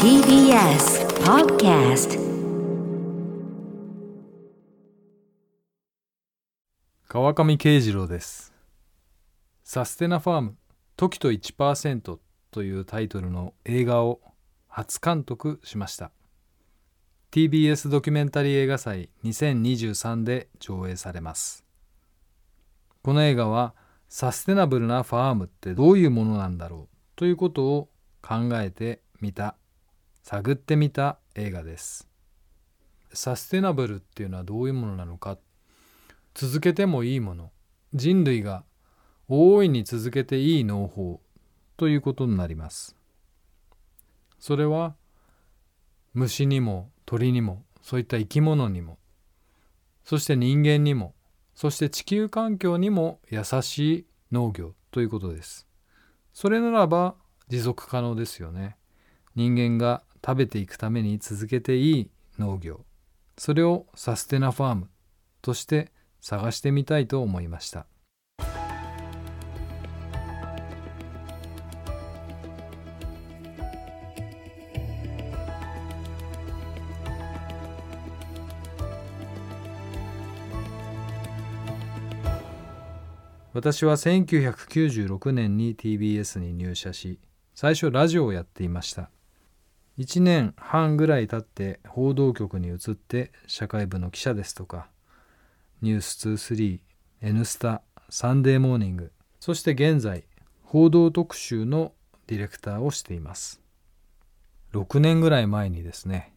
TBS Podcast 川上慶次郎です。サステナファーム時と1%というタイトルの映画を初監督しました。TBS ドキュメンタリー映画祭2023で上映されます。この映画はサステナブルなファームってどういうものなんだろうということを考えてみた探ってみた映画です。サステナブルっていうのはどういうものなのか。続けてもいいもの。人類が大いに続けていい農法。ということになります。それは虫にも鳥にもそういった生き物にも。そして人間にも。そして地球環境にも優しい農業。ということです。それならば持続可能ですよね。人間が食べていくために続けていい農業。それをサステナファームとして探してみたいと思いました。私は1996年に TBS に入社し最初ラジオをやっていました。1年半ぐらい経って報道局に移って社会部の記者ですとか「ニュース2 3 N スタ」「サンデーモーニング」そして現在報道特集のディレクターをしています。6年ぐらい前にですね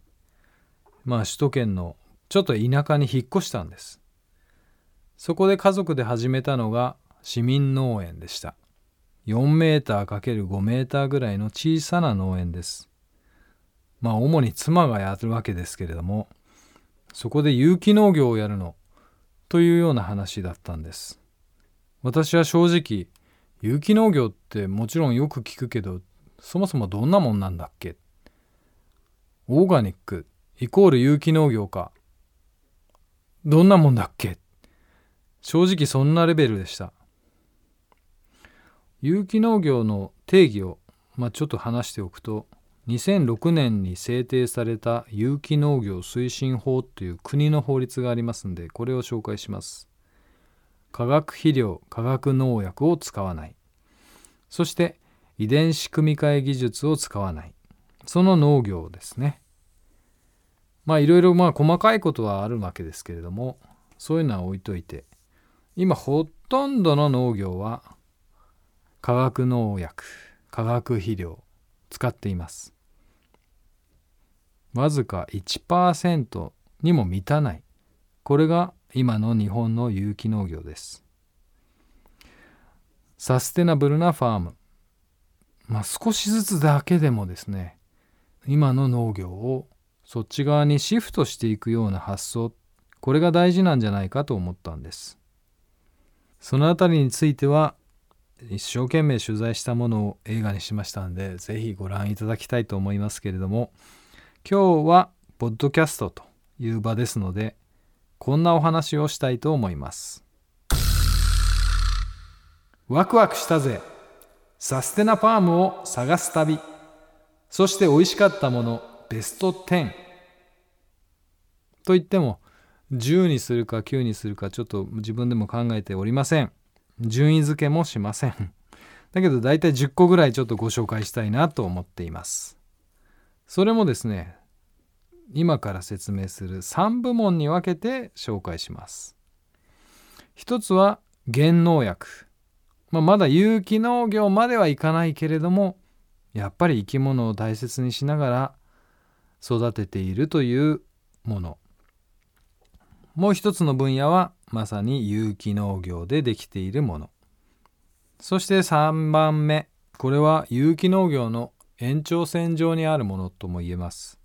まあ首都圏のちょっと田舎に引っ越したんです。そこで家族で始めたのが市民農園でした。4メーター ×5 メーターぐらいの小さな農園です。まあ主に妻がやるわけですけれどもそこで有機農業をやるのというような話だったんです。私は正直有機農業ってもちろんよく聞くけどそもそもどんなもんなんだっけ？オーガニックイコール有機農業か。どんなもんだっけ？正直そんなレベルでした。有機農業の定義を、まあ、ちょっと話しておくと2006年に制定された有機農業推進法という国の法律がありますのでこれを紹介します。化学肥料化学農薬を使わない。そして遺伝子組み換え技術を使わない。その農業ですね。まあいろいろまあ細かいことはあるわけですけれどもそういうのは置いといて今ほとんどの農業は化学農薬化学肥料使っています。わずか1%にも満たない。これが今の日本の有機農業です。サステナブルなファーム。まあ少しずつだけでもですね今の農業をそっち側にシフトしていくような発想これが大事なんじゃないかと思ったんです。そのあたりについては一生懸命取材したものを映画にしましたんで是非ご覧いただきたいと思いますけれども今日はポッドキャストという場ですのでこんなお話をしたいと思います。ワクワクしたぜ。サステナファームを探す旅。そして美味しかったもの。ベスト10といっても10にするか9にするかちょっと自分でも考えておりません。順位付けもしません。だけど大体10個ぐらいちょっとご紹介したいなと思っています。それもですね今から説明する3部門に分けて紹介します。一つは原農薬、まあ、まだ有機農業まではいかないけれどもやっぱり生き物を大切にしながら育てているというもの。もう一つの分野はまさに有機農業でできているもの。そして3番目。これは有機農業の延長線上にあるものとも言えます。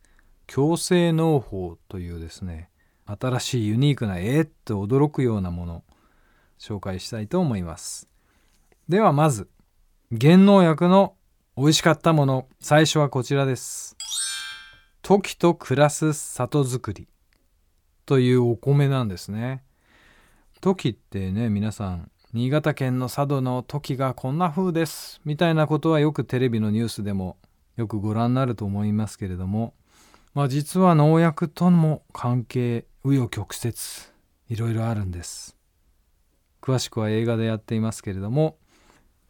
共生農法というですね。新しいユニークなえー、っと驚くようなもの。紹介したいと思います。ではまず原農薬の美味しかったもの。最初はこちらです。時と暮らす里作りというお米なんですね。時ってね皆さん新潟県の佐渡の時がこんな風です。みたいなことはよくテレビのニュースでもよくご覧になると思いますけれども、まあ、実は農薬とも関係紆余曲折いろいろあるんです。詳しくは映画でやっていますけれども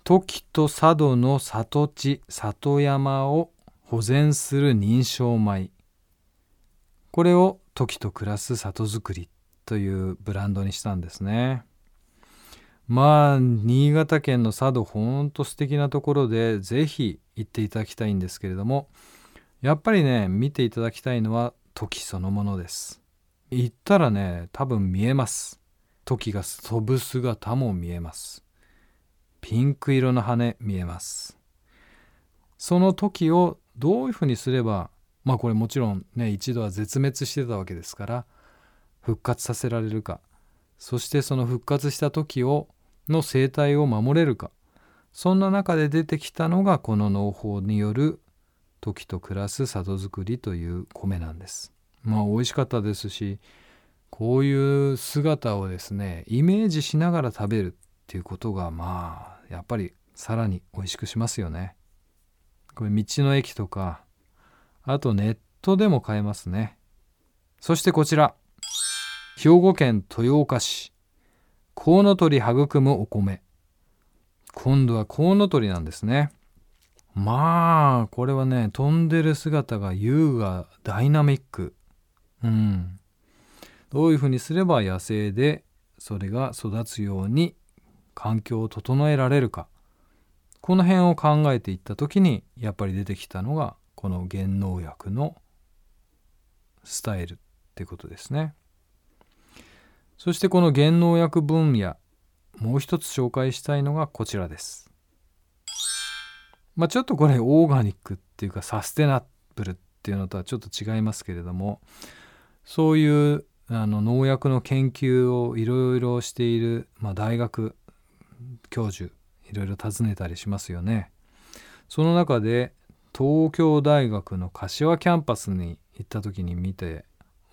時と佐渡の里地里山を保全する認証米。これを時と暮らす里づくり。というブランドにしたんですね。まあ新潟県の佐渡ほんと素敵なところでぜひ行っていただきたいんですけれどもやっぱりね見ていただきたいのは時そのものです。行ったらね多分見えます。時が飛ぶ姿も見えます。ピンク色の羽見えます。その時をどういうふうにすればまあこれもちろんね一度は絶滅してたわけですから復活させられるかそしてその復活した時をの生態を守れるかそんな中で出てきたのがこの農法による時と暮らす里作りという米なんです。まあ美味しかったですしこういう姿をですねイメージしながら食べるっていうことがまあやっぱりさらに美味しくしますよね。これ道の駅とかあとネットでも買えますね。そしてこちら兵庫県豊岡市。コウノトリ育むお米。今度はコウノトリなんですね。まあこれはね飛んでる姿が優雅ダイナミック。うん。どういうふうにすれば野生でそれが育つように環境を整えられるか。この辺を考えていった時にやっぱり出てきたのがこの原農薬のスタイルってことですね。そしてこの原農薬分野もう一つ紹介したいのがこちらです。まあ、ちょっとこれオーガニックっていうかサステナブルっていうのとはちょっと違いますけれどもそういうあの農薬の研究をいろいろしている、まあ、大学教授いろいろ訪ねたりしますよね。その中で東京大学の柏キャンパスに行った時に見て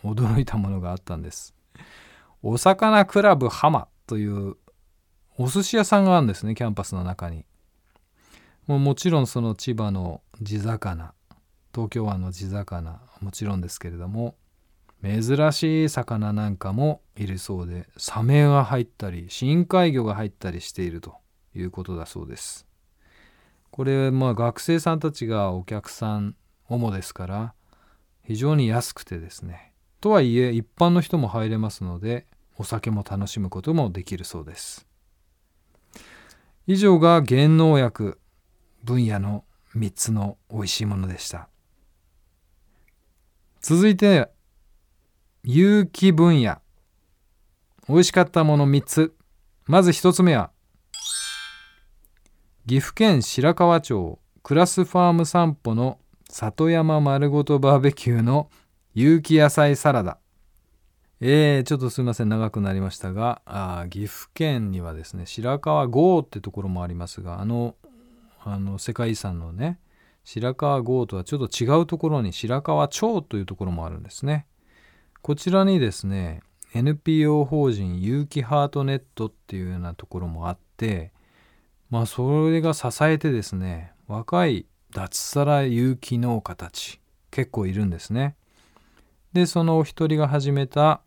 驚いたものがあったんです。お魚クラブ浜というお寿司屋さんがあるんですねキャンパスの中に。もうもちろんその千葉の地魚東京湾の地魚もちろんですけれども珍しい魚なんかもいるそうでサメが入ったり深海魚が入ったりしているということだそうです。これまあ学生さんたちがお客さん主ですから非常に安くてですねとはいえ一般の人も入れますのでお酒も楽しむこともできるそうです。以上が原農薬分野の3つの美味しいものでした。続いて有機分野。美味しかったもの3つ。まず1つ目は岐阜県白川町クラスファーム散歩の里山丸ごとバーベキューの有機野菜サラダえー、ちょっとすいません長くなりましたがあ岐阜県にはですね白川郷ってところもありますがあのあの世界遺産のね白川郷とはちょっと違うところに白川町というところもあるんですね。こちらにですね NPO 法人有機ハートネットっていうようなところもあってまあそれが支えてですね若い脱サラ有機農家たち結構いるんですね。でそのお一人が始めた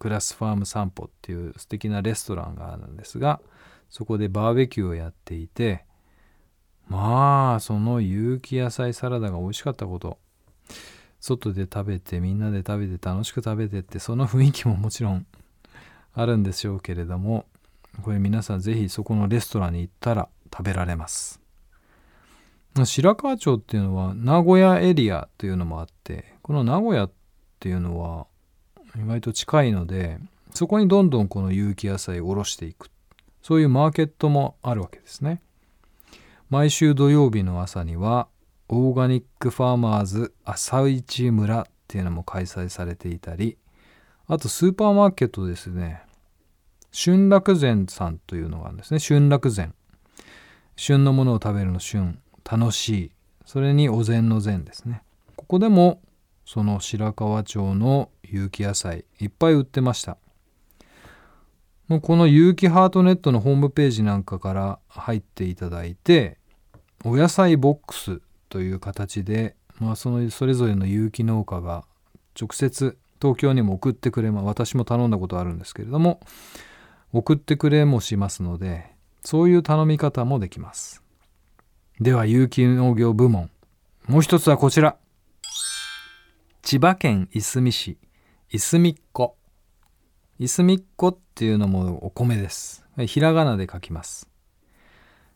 グラスファーム散歩っていう素敵なレストランがあるんですがそこでバーベキューをやっていてまあその有機野菜サラダが美味しかったこと。外で食べてみんなで食べて楽しく食べてってその雰囲気ももちろんあるんでしょうけれどもこれ皆さん是非そこのレストランに行ったら食べられます。白川町っていうのは名古屋エリアというのもあってこの名古屋ってていうのは意外と近いのでそこにどんどんこの有機野菜を卸していく。そういうマーケットもあるわけですね。毎週土曜日の朝にはオーガニックファーマーズ朝市村っていうのも開催されていたりあとスーパーマーケットですね。春楽膳さんというのがあるんですね。春楽膳旬のものを食べるの旬楽しい。それにお膳の膳ですね。ここでもその白川町の有機野菜いっぱい売ってました。もうこの有機ハートネットのホームページなんかから入っていただいてお野菜ボックスという形で、まあ、そのそれぞれの有機農家が直接東京にも送ってくれま私も頼んだことあるんですけれども送ってくれもしますのでそういう頼み方もできます。では有機農業部門もう一つはこちら。千葉県いすみ市いすみっこ。いすみっこっていうのもお米です。ひらがなで書きます。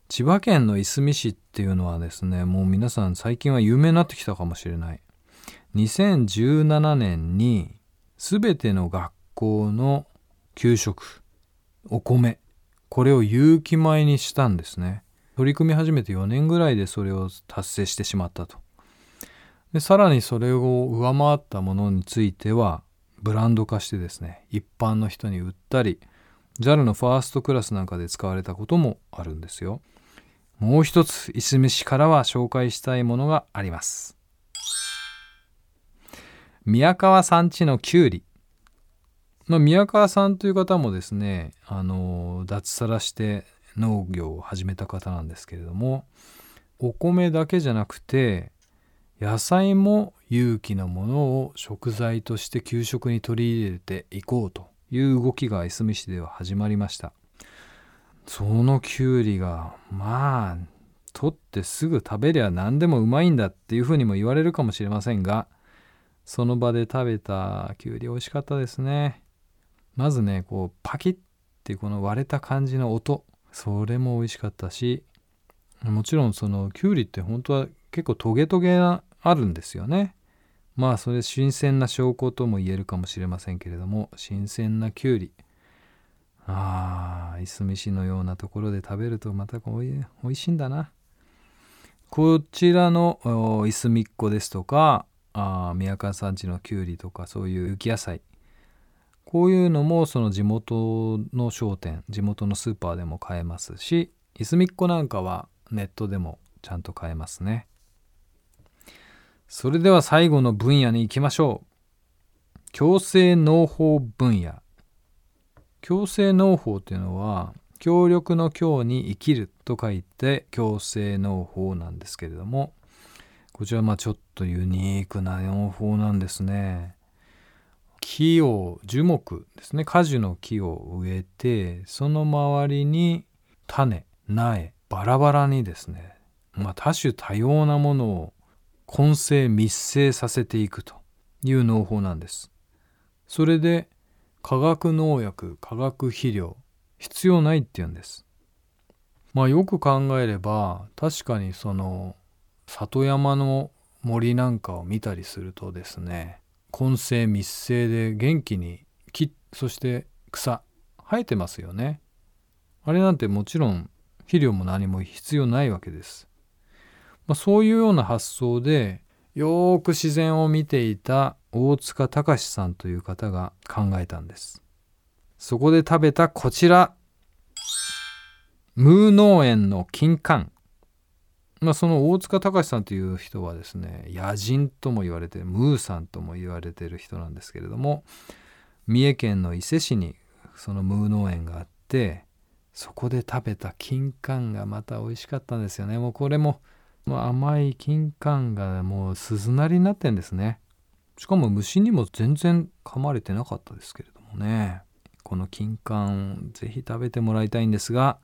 千葉県のいすみ市っていうのはですねもう皆さん最近は有名になってきたかもしれない。2017年に全ての学校の給食お米これを有機米にしたんですね。取り組み始めて4年ぐらいでそれを達成してしまったと。でさらにそれを上回ったものについてはブランド化してですね一般の人に売ったり JAL のファーストクラスなんかで使われたこともあるんですよ。もう一ついすみ市からは紹介したいものがあります。宮川さん地のきゅうりまあ、宮川さんという方もですねあの脱サラして農業を始めた方なんですけれどもお米だけじゃなくて野菜も有機なものを食材として給食に取り入れていこうという動きがいすみ市では始まりました。そのきゅうりがまあ取ってすぐ食べりゃ何でもうまいんだっていうふうにも言われるかもしれませんがその場で食べたきゅうり美味しかったですね。まずねこうパキッてこの割れた感じの音それも美味しかったしもちろんそのきゅうりって本当は結構トゲトゲがあるんですよね。まあそれ新鮮な証拠とも言えるかもしれませんけれども新鮮なきゅうりああいすみ市のようなところで食べるとまたおいおいしいんだな。こちらのいすみっこですとかあ宮川産地のきゅうりとかそういう雪野菜。こういうのもその地元の商店地元のスーパーでも買えますしいすみっこなんかはネットでもちゃんと買えますね。それでは最後の分野に行きましょう。強制農法分野。強制農法というのは協力の強に生きると書いて強制農法なんですけれどもこちらまあちょっとユニークな農法なんですね。木を樹木ですね。果樹の木を植えてその周りに種苗バラバラにですね、まあ、多種多様なものを混成密生させていくという農法なんです。それで化学農薬化学肥料必要ないっていうんです。まあよく考えれば確かにその里山の森なんかを見たりするとですね根性密生で元気に木そして草生えてますよねあれなんてもちろん肥料も何も必要ないわけです、まあ、そういうような発想でよーく自然を見ていた大塚隆さんという方が考えたんです。そこで食べたこちら。ムー農園の金柑。まあ、その大塚隆さんという人はですね野人とも言われてムーさんとも言われてる人なんですけれども三重県の伊勢市にそのムー農園があってそこで食べた金柑がまた美味しかったんですよね。もうこれも甘い金柑がもう鈴なりになってんですね。しかも虫にも全然噛まれてなかったですけれどもね。この金柑ぜひ食べてもらいたいんですが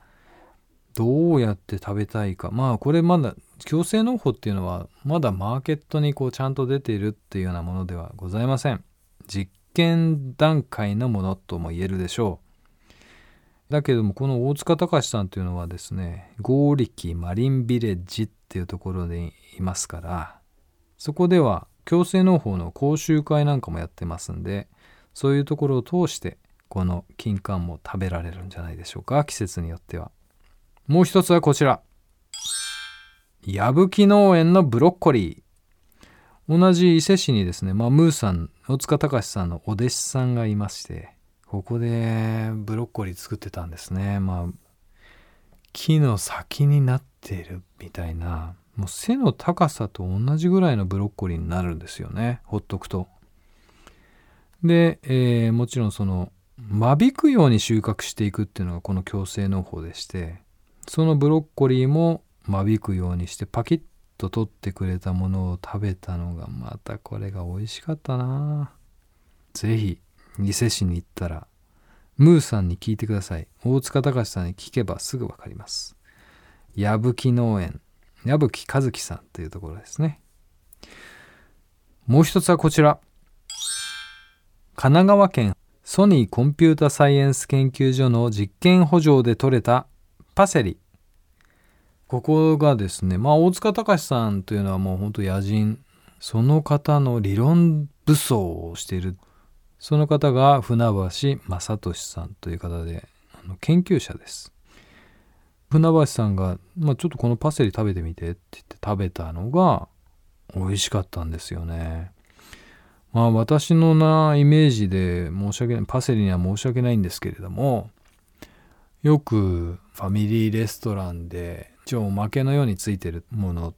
どうやって食べたいか。まあこれまだ強制農法っていうのはまだマーケットにこうちゃんと出ているっていうようなものではございません。実験段階のものとも言えるでしょう。だけどもこの大塚隆さんというのはですね合力マリンビレッジっていうところでいますからそこでは強制農法の講習会なんかもやってますんでそういうところを通してこの金柑も食べられるんじゃないでしょうか季節によってはもう一つはこちら。矢吹農園のブロッコリー。同じ伊勢市にですね、まあ、ムーさん、大塚隆さんのお弟子さんがいまして、ここでブロッコリー作ってたんですね。まあ、木の先になっているみたいな、もう背の高さと同じぐらいのブロッコリーになるんですよね。ほっとくと。で、えー、もちろんその、間引くように収穫していくっていうのがこの共生農法でして、そのブロッコリーも間引くようにしてパキッと取ってくれたものを食べたのがまたこれが美味しかったなぜひ伊勢市に行ったらムーさんに聞いてください。大塚隆さんに聞けばすぐ分かります。矢吹農園。矢吹和樹さんというところですね。もう一つはこちら。神奈川県ソニーコンピュータサイエンス研究所の実験補助で採れたパセリ。ここがですねまあ大塚隆さんというのはもう本当野人。その方の理論武装をしている。その方が船橋正俊さんという方であの研究者です。船橋さんが、まあ、ちょっとこのパセリ食べてみてって言って食べたのが美味しかったんですよね。まあ私のなイメージで申し訳ないパセリには申し訳ないんですけれどもよくファミリーレストランで一応おまけのようについてるもの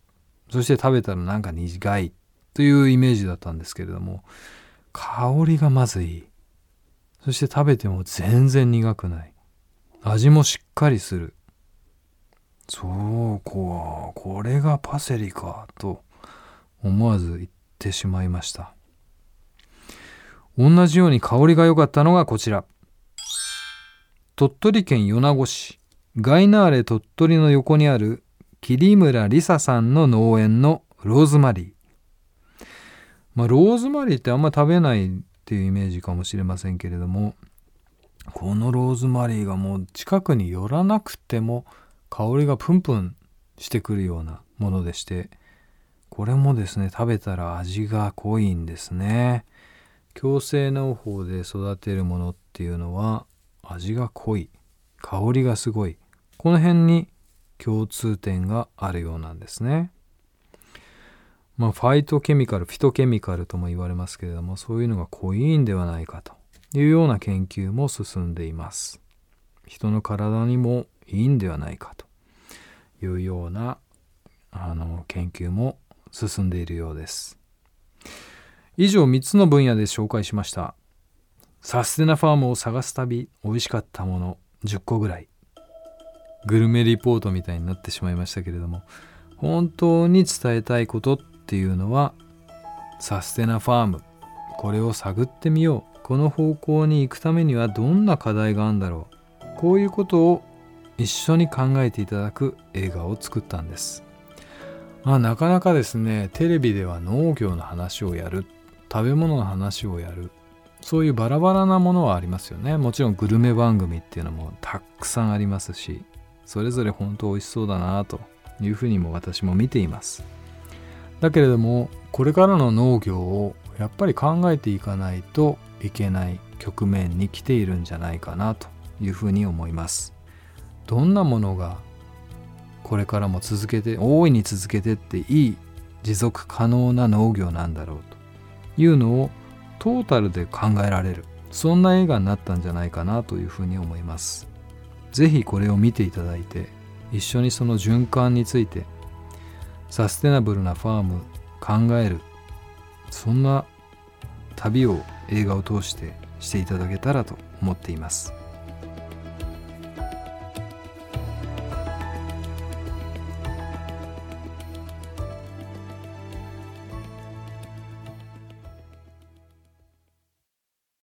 そして食べたらなんか苦いというイメージだったんですけれども香りがまずい。いそして食べても全然苦くない。味もしっかりする。そうこうこれがパセリかと思わず言ってしまいました。同じように香りが良かったのがこちら。鳥取県米子市。ガイナーレ鳥取の横にある桐村梨沙さんの農園のローズマリー。まあ、ローズマリーってあんま食べないっていうイメージかもしれませんけれども、このローズマリーがもう近くに寄らなくても香りがプンプンしてくるようなものでして、これもですね、食べたら味が濃いんですね。共生農法で育てるものっていうのは味が濃い。香りがすごい。この辺に共通点があるようなんですね。まあ、ファイトケミカル、フィトケミカルとも言われますけれども、そういうのが濃いんではないかというような研究も進んでいます。人の体にもいいんではないかというようなあの研究も進んでいるようです。以上3つの分野で紹介しました。サステナファームを探す旅、美味しかったもの10個ぐらい。グルメリポートみたいになってしまいましたけれども本当に伝えたいことっていうのはサステナファーム。これを探ってみよう。この方向に行くためにはどんな課題があるんだろう。こういうことを一緒に考えていただく映画を作ったんです。まあなかなかですねテレビでは農業の話をやる。食べ物の話をやる。そういうバラバラなものはありますよね。もちろんグルメ番組っていうのもたくさんありますしそれぞれ本当美味しそうだなというふうにも私も見ています。だけれどもこれからの農業をやっぱり考えていかないといけない局面に来ているんじゃないかなというふうに思います。どんなものがこれからも続けて大いに続けてっていい持続可能な農業なんだろうというのをトータルで考えられるそんな映画になったんじゃないかなというふうに思います。ぜひこれを見ていただいて一緒にその循環についてサステナブルなファーム考える。そんな旅を映画を通してしていただけたらと思っています。